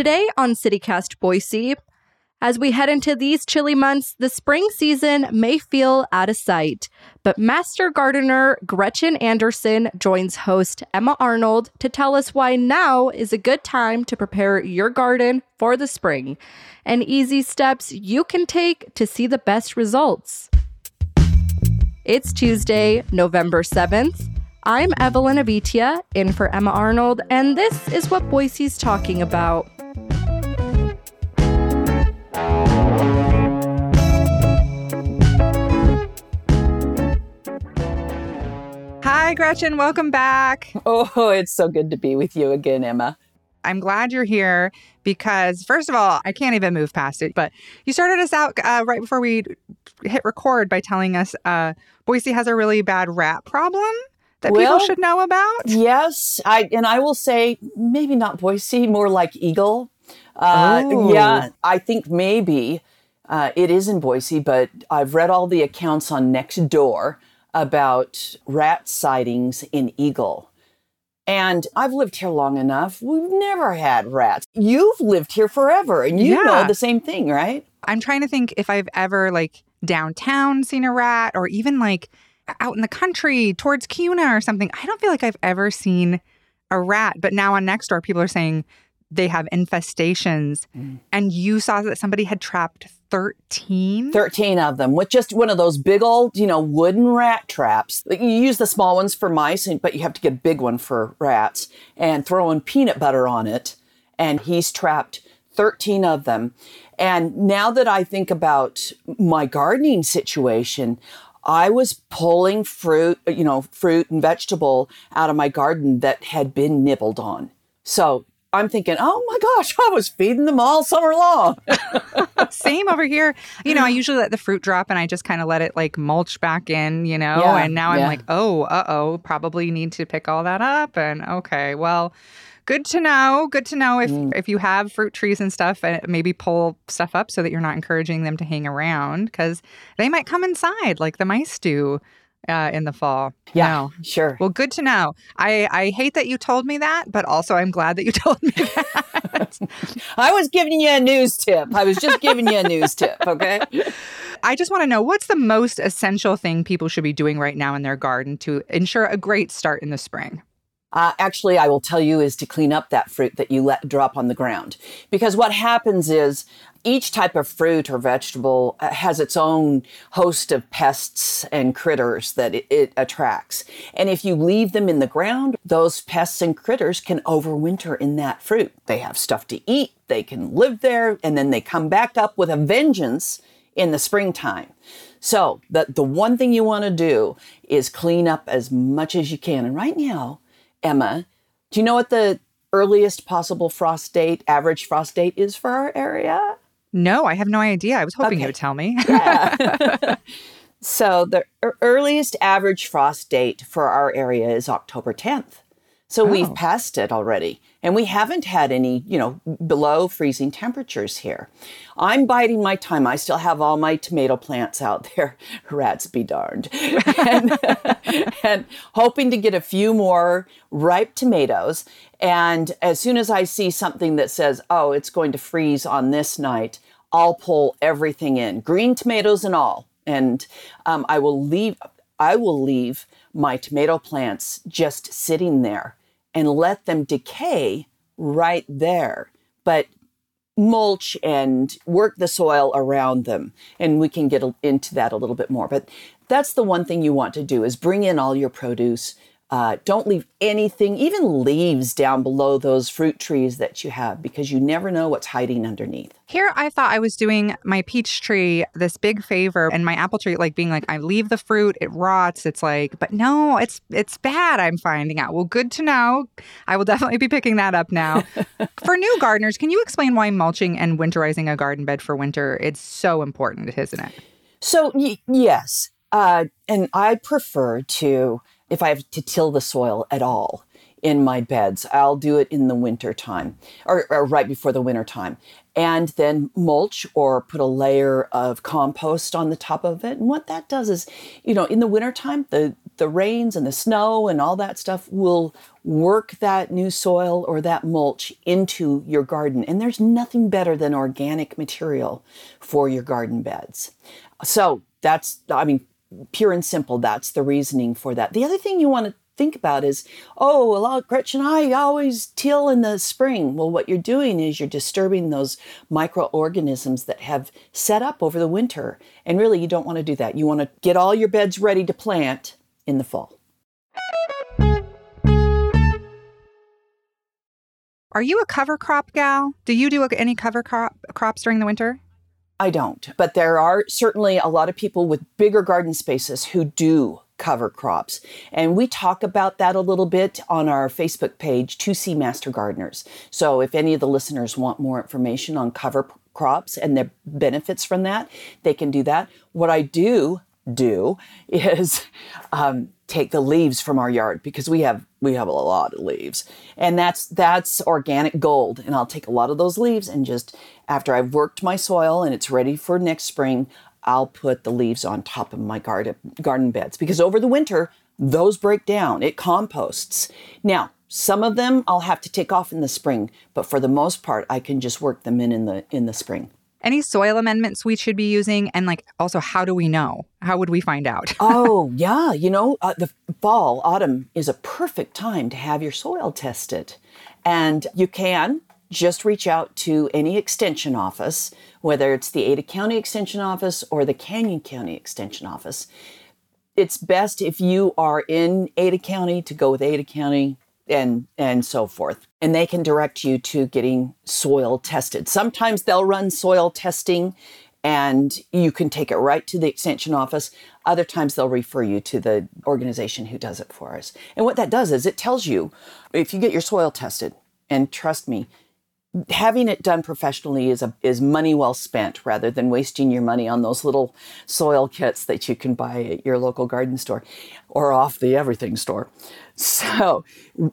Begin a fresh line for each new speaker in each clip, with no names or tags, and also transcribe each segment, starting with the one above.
Today on CityCast Boise, as we head into these chilly months, the spring season may feel out of sight. But Master Gardener Gretchen Anderson joins host Emma Arnold to tell us why now is a good time to prepare your garden for the spring and easy steps you can take to see the best results. It's Tuesday, November 7th. I'm Evelyn Avitia, in for Emma Arnold, and this is what Boise's talking about.
Hi, Gretchen. Welcome back.
Oh, it's so good to be with you again, Emma.
I'm glad you're here because, first of all, I can't even move past it. But you started us out uh, right before we hit record by telling us uh, Boise has a really bad rat problem that
Well,
people should know about.
Yes, I and I will say maybe not Boise, more like Eagle. Uh,
Oh.
Yeah, I think maybe uh, it is in Boise, but I've read all the accounts on Nextdoor about rat sightings in Eagle. And I've lived here long enough. We've never had rats. You've lived here forever and you
Yeah.
know the same thing, right?
I'm trying to think if I've ever, like, downtown seen a rat or even like out in the country towards Kuna or something. I don't feel like I've ever seen a rat. But now on Nextdoor, people are saying they have infestations. Mm. And you saw that somebody had trapped 13?
13 of them with just one of those big old, you know, wooden rat traps. Like, You use the small ones for mice, but you have to get a big one for rats and throwing peanut butter on it. And he's trapped 13 of them. And now that I think about my gardening situation, I was pulling fruit, you know, fruit and vegetable out of my garden that had been nibbled on. So I'm thinking, oh my gosh, I was feeding them all summer long.
Same over here. You know, I usually let the fruit drop and I just kind of let it like mulch back in, you know?
Yeah,
and now I'm like, oh, uh oh, probably need to pick all that up. And okay, well, good to know. Good to know if,
Mm.
if you have fruit trees and stuff, and maybe pull stuff up so that you're not encouraging them to hang around because they might come inside like the mice do uh, in the fall.
Yeah,
No.
sure.
Well, good to know. I, I hate that you told me that, but also I'm glad that you told me that.
I was giving you a news tip. I was just giving you a news tip, okay?
I just want to know what's the most essential thing people should be doing right now in their garden to ensure a great start in the spring?
Uh, actually, I will tell you is to clean up that fruit that you let drop on the ground. Because what happens is each type of fruit or vegetable uh, has its own host of pests and critters that it, it attracts. And if you leave them in the ground, those pests and critters can overwinter in that fruit. They have stuff to eat, they can live there, and then they come back up with a vengeance in the springtime. So, the, the one thing you want to do is clean up as much as you can. And right now, Emma, do you know what the earliest possible frost date, average frost date is for our area?
No, I have no idea. I was hoping you would tell me.
So the earliest average frost date for our area is October 10th. So we've
Oh.
passed it already. And we haven't had any, you know, below freezing temperatures here. I'm biding my time. I still have all my tomato plants out there. Rats be darned. and, and hoping to get a few more ripe tomatoes. And as soon as I see something that says, oh, it's going to freeze on this night, I'll pull everything in, green tomatoes and all. And um, I will leave. I will leave my tomato plants just sitting there and let them decay right there. But mulch and work the soil around them and we can get into that a little bit more but that's the one thing you want to do is bring in all your produce uh, don't leave anything even leaves down below those fruit trees that you have because you never know what's hiding underneath
Here, I thought I was doing my peach tree this big favor, and my apple tree, like being like, I leave the fruit, it rots. It's like, but no, it's it's bad. I'm finding out. Well, good to know. I will definitely be picking that up now. for new gardeners, can you explain why mulching and winterizing a garden bed for winter is so important, isn't it?
So y- yes, uh, and I prefer to if I have to till the soil at all in my beds, I'll do it in the winter time or, or right before the winter time, and then mulch or put a layer of compost on the top of it. And what that does is, you know, in the wintertime, the the rains and the snow and all that stuff will work that new soil or that mulch into your garden. And there's nothing better than organic material for your garden beds. So that's, I mean, pure and simple, that's the reasoning for that. The other thing you want to think about is, oh, well, Gretchen, I always till in the spring. Well, what you're doing is you're disturbing those microorganisms that have set up over the winter. And really, you don't want to do that. You want to get all your beds ready to plant in the fall.
Are you a cover crop gal? Do you do any cover crop, crops during the winter?
I don't, but there are certainly a lot of people with bigger garden spaces who do cover crops. And we talk about that a little bit on our Facebook page, 2C Master Gardeners. So if any of the listeners want more information on cover crops and their benefits from that, they can do that. What I do do is um, take the leaves from our yard because we have we have a lot of leaves and that's that's organic gold and i'll take a lot of those leaves and just after i've worked my soil and it's ready for next spring I'll put the leaves on top of my garden garden beds because over the winter those break down. It composts. Now, some of them I'll have to take off in the spring, but for the most part I can just work them in in the in the spring.
Any soil amendments we should be using and like also how do we know? How would we find out?
oh, yeah, you know, uh, the fall, autumn is a perfect time to have your soil tested. And you can just reach out to any extension office, whether it's the Ada County Extension Office or the Canyon County Extension Office. It's best if you are in Ada County to go with Ada County and and so forth. And they can direct you to getting soil tested. Sometimes they'll run soil testing and you can take it right to the extension office. Other times they'll refer you to the organization who does it for us. And what that does is it tells you if you get your soil tested, and trust me, having it done professionally is a, is money well spent rather than wasting your money on those little soil kits that you can buy at your local garden store or off the everything store. So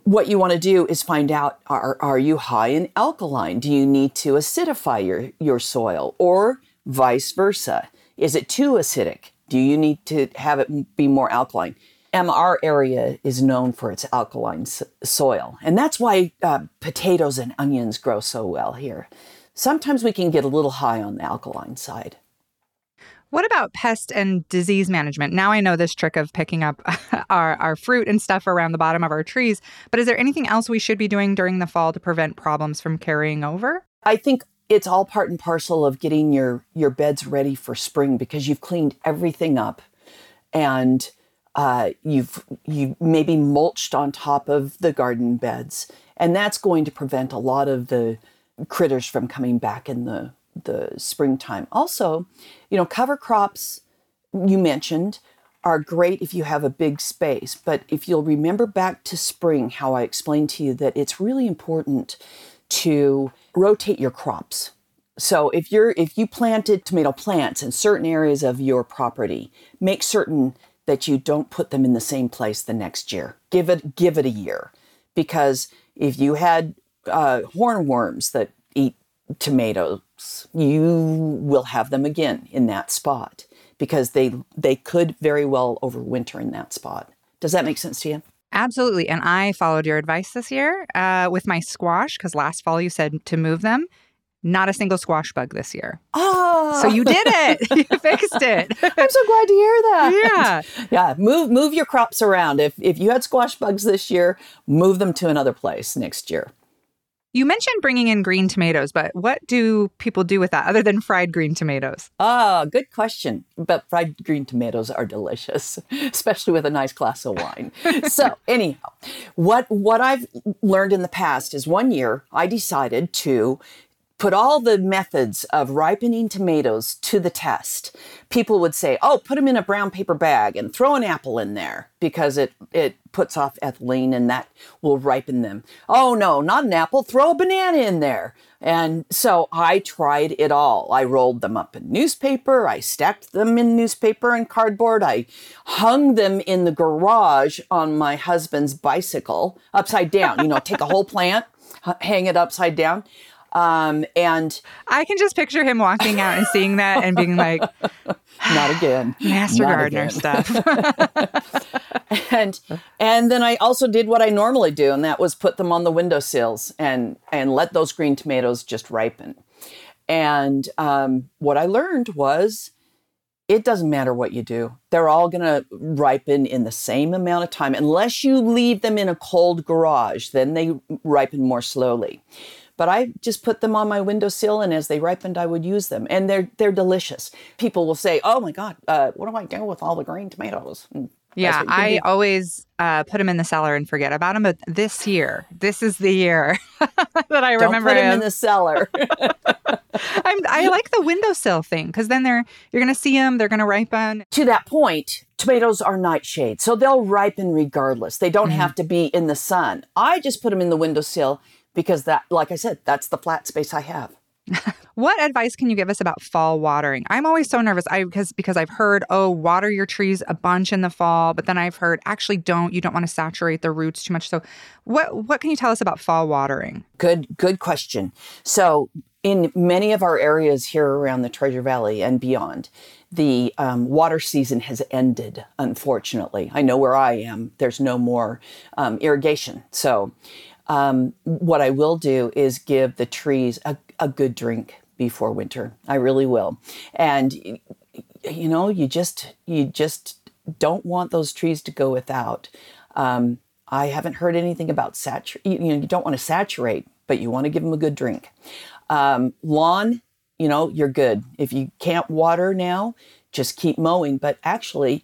what you want to do is find out are, are you high in alkaline? Do you need to acidify your, your soil or vice versa? Is it too acidic? Do you need to have it be more alkaline? Our area is known for its alkaline soil, and that's why uh, potatoes and onions grow so well here. Sometimes we can get a little high on the alkaline side.
What about pest and disease management? Now I know this trick of picking up our, our fruit and stuff around the bottom of our trees, but is there anything else we should be doing during the fall to prevent problems from carrying over?
I think it's all part and parcel of getting your your beds ready for spring because you've cleaned everything up and uh, you've you maybe mulched on top of the garden beds, and that's going to prevent a lot of the critters from coming back in the the springtime. Also, you know, cover crops you mentioned are great if you have a big space, but if you'll remember back to spring, how I explained to you that it's really important to rotate your crops. So if you're if you planted tomato plants in certain areas of your property, make certain that you don't put them in the same place the next year. Give it give it a year, because if you had uh, hornworms that eat tomatoes, you will have them again in that spot because they they could very well overwinter in that spot. Does that make sense to you?
Absolutely. And I followed your advice this year uh, with my squash because last fall you said to move them. Not a single squash bug this year.
Oh,
so you did it. you fixed it.
I'm so glad to hear
that.
Yeah, yeah. Move move your crops around. If if you had squash bugs this year, move them to another place next year.
You mentioned bringing in green tomatoes, but what do people do with that other than fried green tomatoes?
Ah, good question. But fried green tomatoes are delicious, especially with a nice glass of wine. so, anyhow, what what I've learned in the past is one year I decided to put all the methods of ripening tomatoes to the test. People would say, "Oh, put them in a brown paper bag and throw an apple in there because it it puts off ethylene and that will ripen them." "Oh no, not an apple, throw a banana in there." And so I tried it all. I rolled them up in newspaper, I stacked them in newspaper and cardboard, I hung them in the garage on my husband's bicycle upside down, you know, take a whole plant, hang it upside down. Um, and
I can just picture him walking out and seeing that and being like,
not again,
Master
Not
Gardener
again."
stuff.
and and then I also did what I normally do, and that was put them on the windowsills and and let those green tomatoes just ripen. And um, what I learned was, it doesn't matter what you do; they're all going to ripen in the same amount of time, unless you leave them in a cold garage. Then they ripen more slowly. But I just put them on my windowsill, and as they ripened, I would use them, and they're they're delicious. People will say, "Oh my God, uh, what do I do with all the green tomatoes?" And
yeah, I
do-
always uh, put them in the cellar and forget about them. But this year, this is the year that I
Don't
remember.
put them in the cellar.
I'm, I like the windowsill thing because then they're you're gonna see them. They're gonna ripen.
to that point, tomatoes are nightshade, so they'll ripen regardless. They don't have to be in the sun. I just put them in the windowsill because that, like I said, that's the flat space I have.
What advice can you give us about fall watering? I'm always so nervous. I because because I've heard, oh, water your trees a bunch in the fall, but then I've heard actually don't. You don't want to saturate the roots too much. So, what what can you tell us about fall watering?
Good, good question. So, in many of our areas here around the Treasure Valley and beyond, the um, water season has ended. Unfortunately, I know where I am. There's no more um, irrigation. So, um, what I will do is give the trees a, a good drink before winter. I really will. And you know, you just you just don't want those trees to go without. Um, I haven't heard anything about saturate. You know, you don't want to saturate, but you want to give them a good drink. Um, lawn, you know, you're good. If you can't water now, just keep mowing. But actually,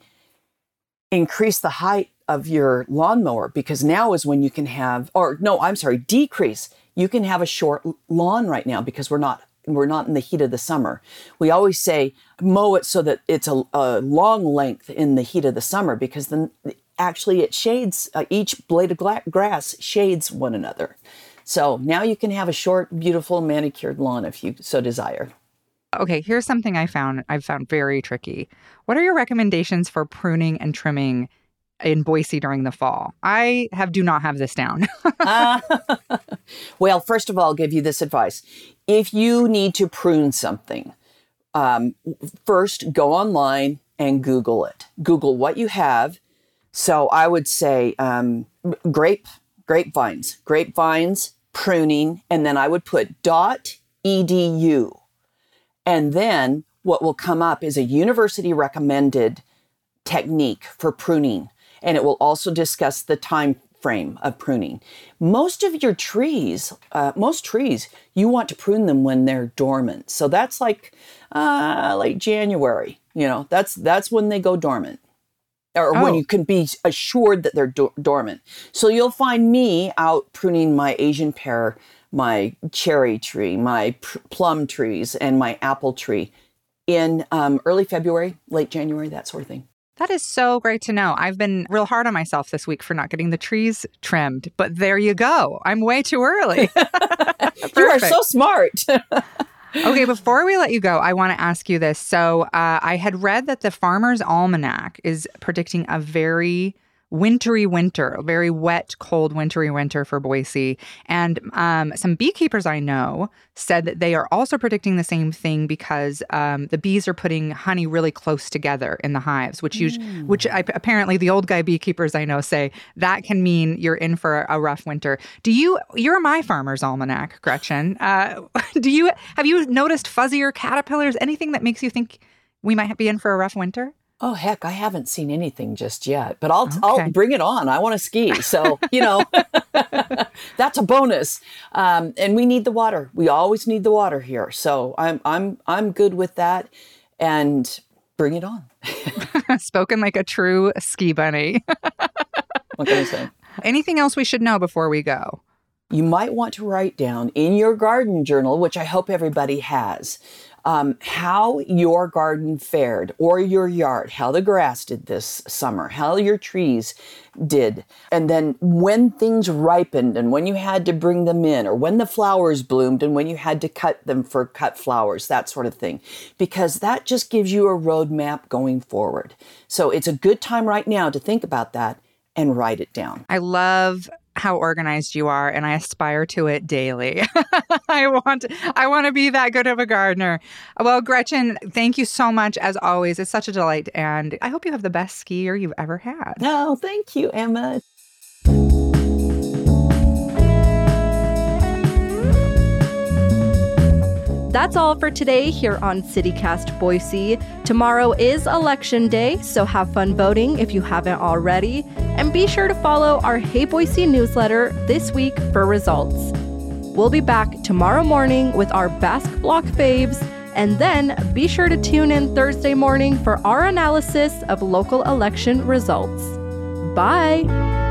increase the height of your lawnmower because now is when you can have, or no, I'm sorry, decrease. You can have a short lawn right now because we're not we're not in the heat of the summer. We always say mow it so that it's a, a long length in the heat of the summer because then actually it shades uh, each blade of gla- grass shades one another. So now you can have a short, beautiful manicured lawn if you so desire.
Okay, here's something I found I've found very tricky. What are your recommendations for pruning and trimming in Boise during the fall? I have do not have this down.
Well, first of all, I'll give you this advice. If you need to prune something, um, first go online and Google it. Google what you have. So I would say um, grape, grapevines, grapevines, pruning, and then I would put dot edu. And then what will come up is a university recommended technique for pruning and it will also discuss the time frame of pruning. Most of your trees uh, most trees you want to prune them when they're dormant. So that's like uh, late january you know that's that's when they go dormant. Or when
Oh.
you can be assured that they're do- dormant. So you'll find me out pruning my asian pear my cherry tree my pr- plum trees and my apple tree in um, early february late january that sort of thing
That is so great to know. I've been real hard on myself this week for not getting the trees trimmed, but there you go. I'm way too early.
You are so smart.
okay, before we let you go, I want to ask you this. So, uh, I had read that the Farmer's Almanac is predicting a very wintry winter, a very wet, cold, wintry winter for Boise. And um, some beekeepers I know said that they are also predicting the same thing because um, the bees are putting honey really close together in the hives, which us- which I, apparently the old guy beekeepers I know say that can mean you're in for a rough winter. Do you? You're my farmer's almanac, Gretchen. Uh, do you have you noticed fuzzier caterpillars? Anything that makes you think we might be in for a rough winter?
Oh heck, I haven't seen anything just yet, but I'll
Okay.
I'll bring it on. I want to ski, so you know that's a bonus. Um, and we need the water. We always need the water here, so I'm I'm I'm good with that. And bring it on.
Spoken like a true ski bunny.
What can I say?
Anything else we should know before we go?
you might want to write down in your garden journal, which I hope everybody has, um, how your garden fared or your yard, how the grass did this summer, how your trees did, and then when things ripened and when you had to bring them in, or when the flowers bloomed and when you had to cut them for cut flowers, that sort of thing, because that just gives you a roadmap going forward. So it's a good time right now to think about that and write it down.
I love how organized you are and I aspire to it daily. I want I want to be that good of a gardener. Well, Gretchen, thank you so much as always. It's such a delight and I hope you have the best ski year you've ever had.
No, thank you, Emma.
That's all for today here on CityCast Boise. Tomorrow is election day, so have fun voting if you haven't already. And be sure to follow our Hey Boise newsletter this week for results. We'll be back tomorrow morning with our Basque Block faves, and then be sure to tune in Thursday morning for our analysis of local election results. Bye!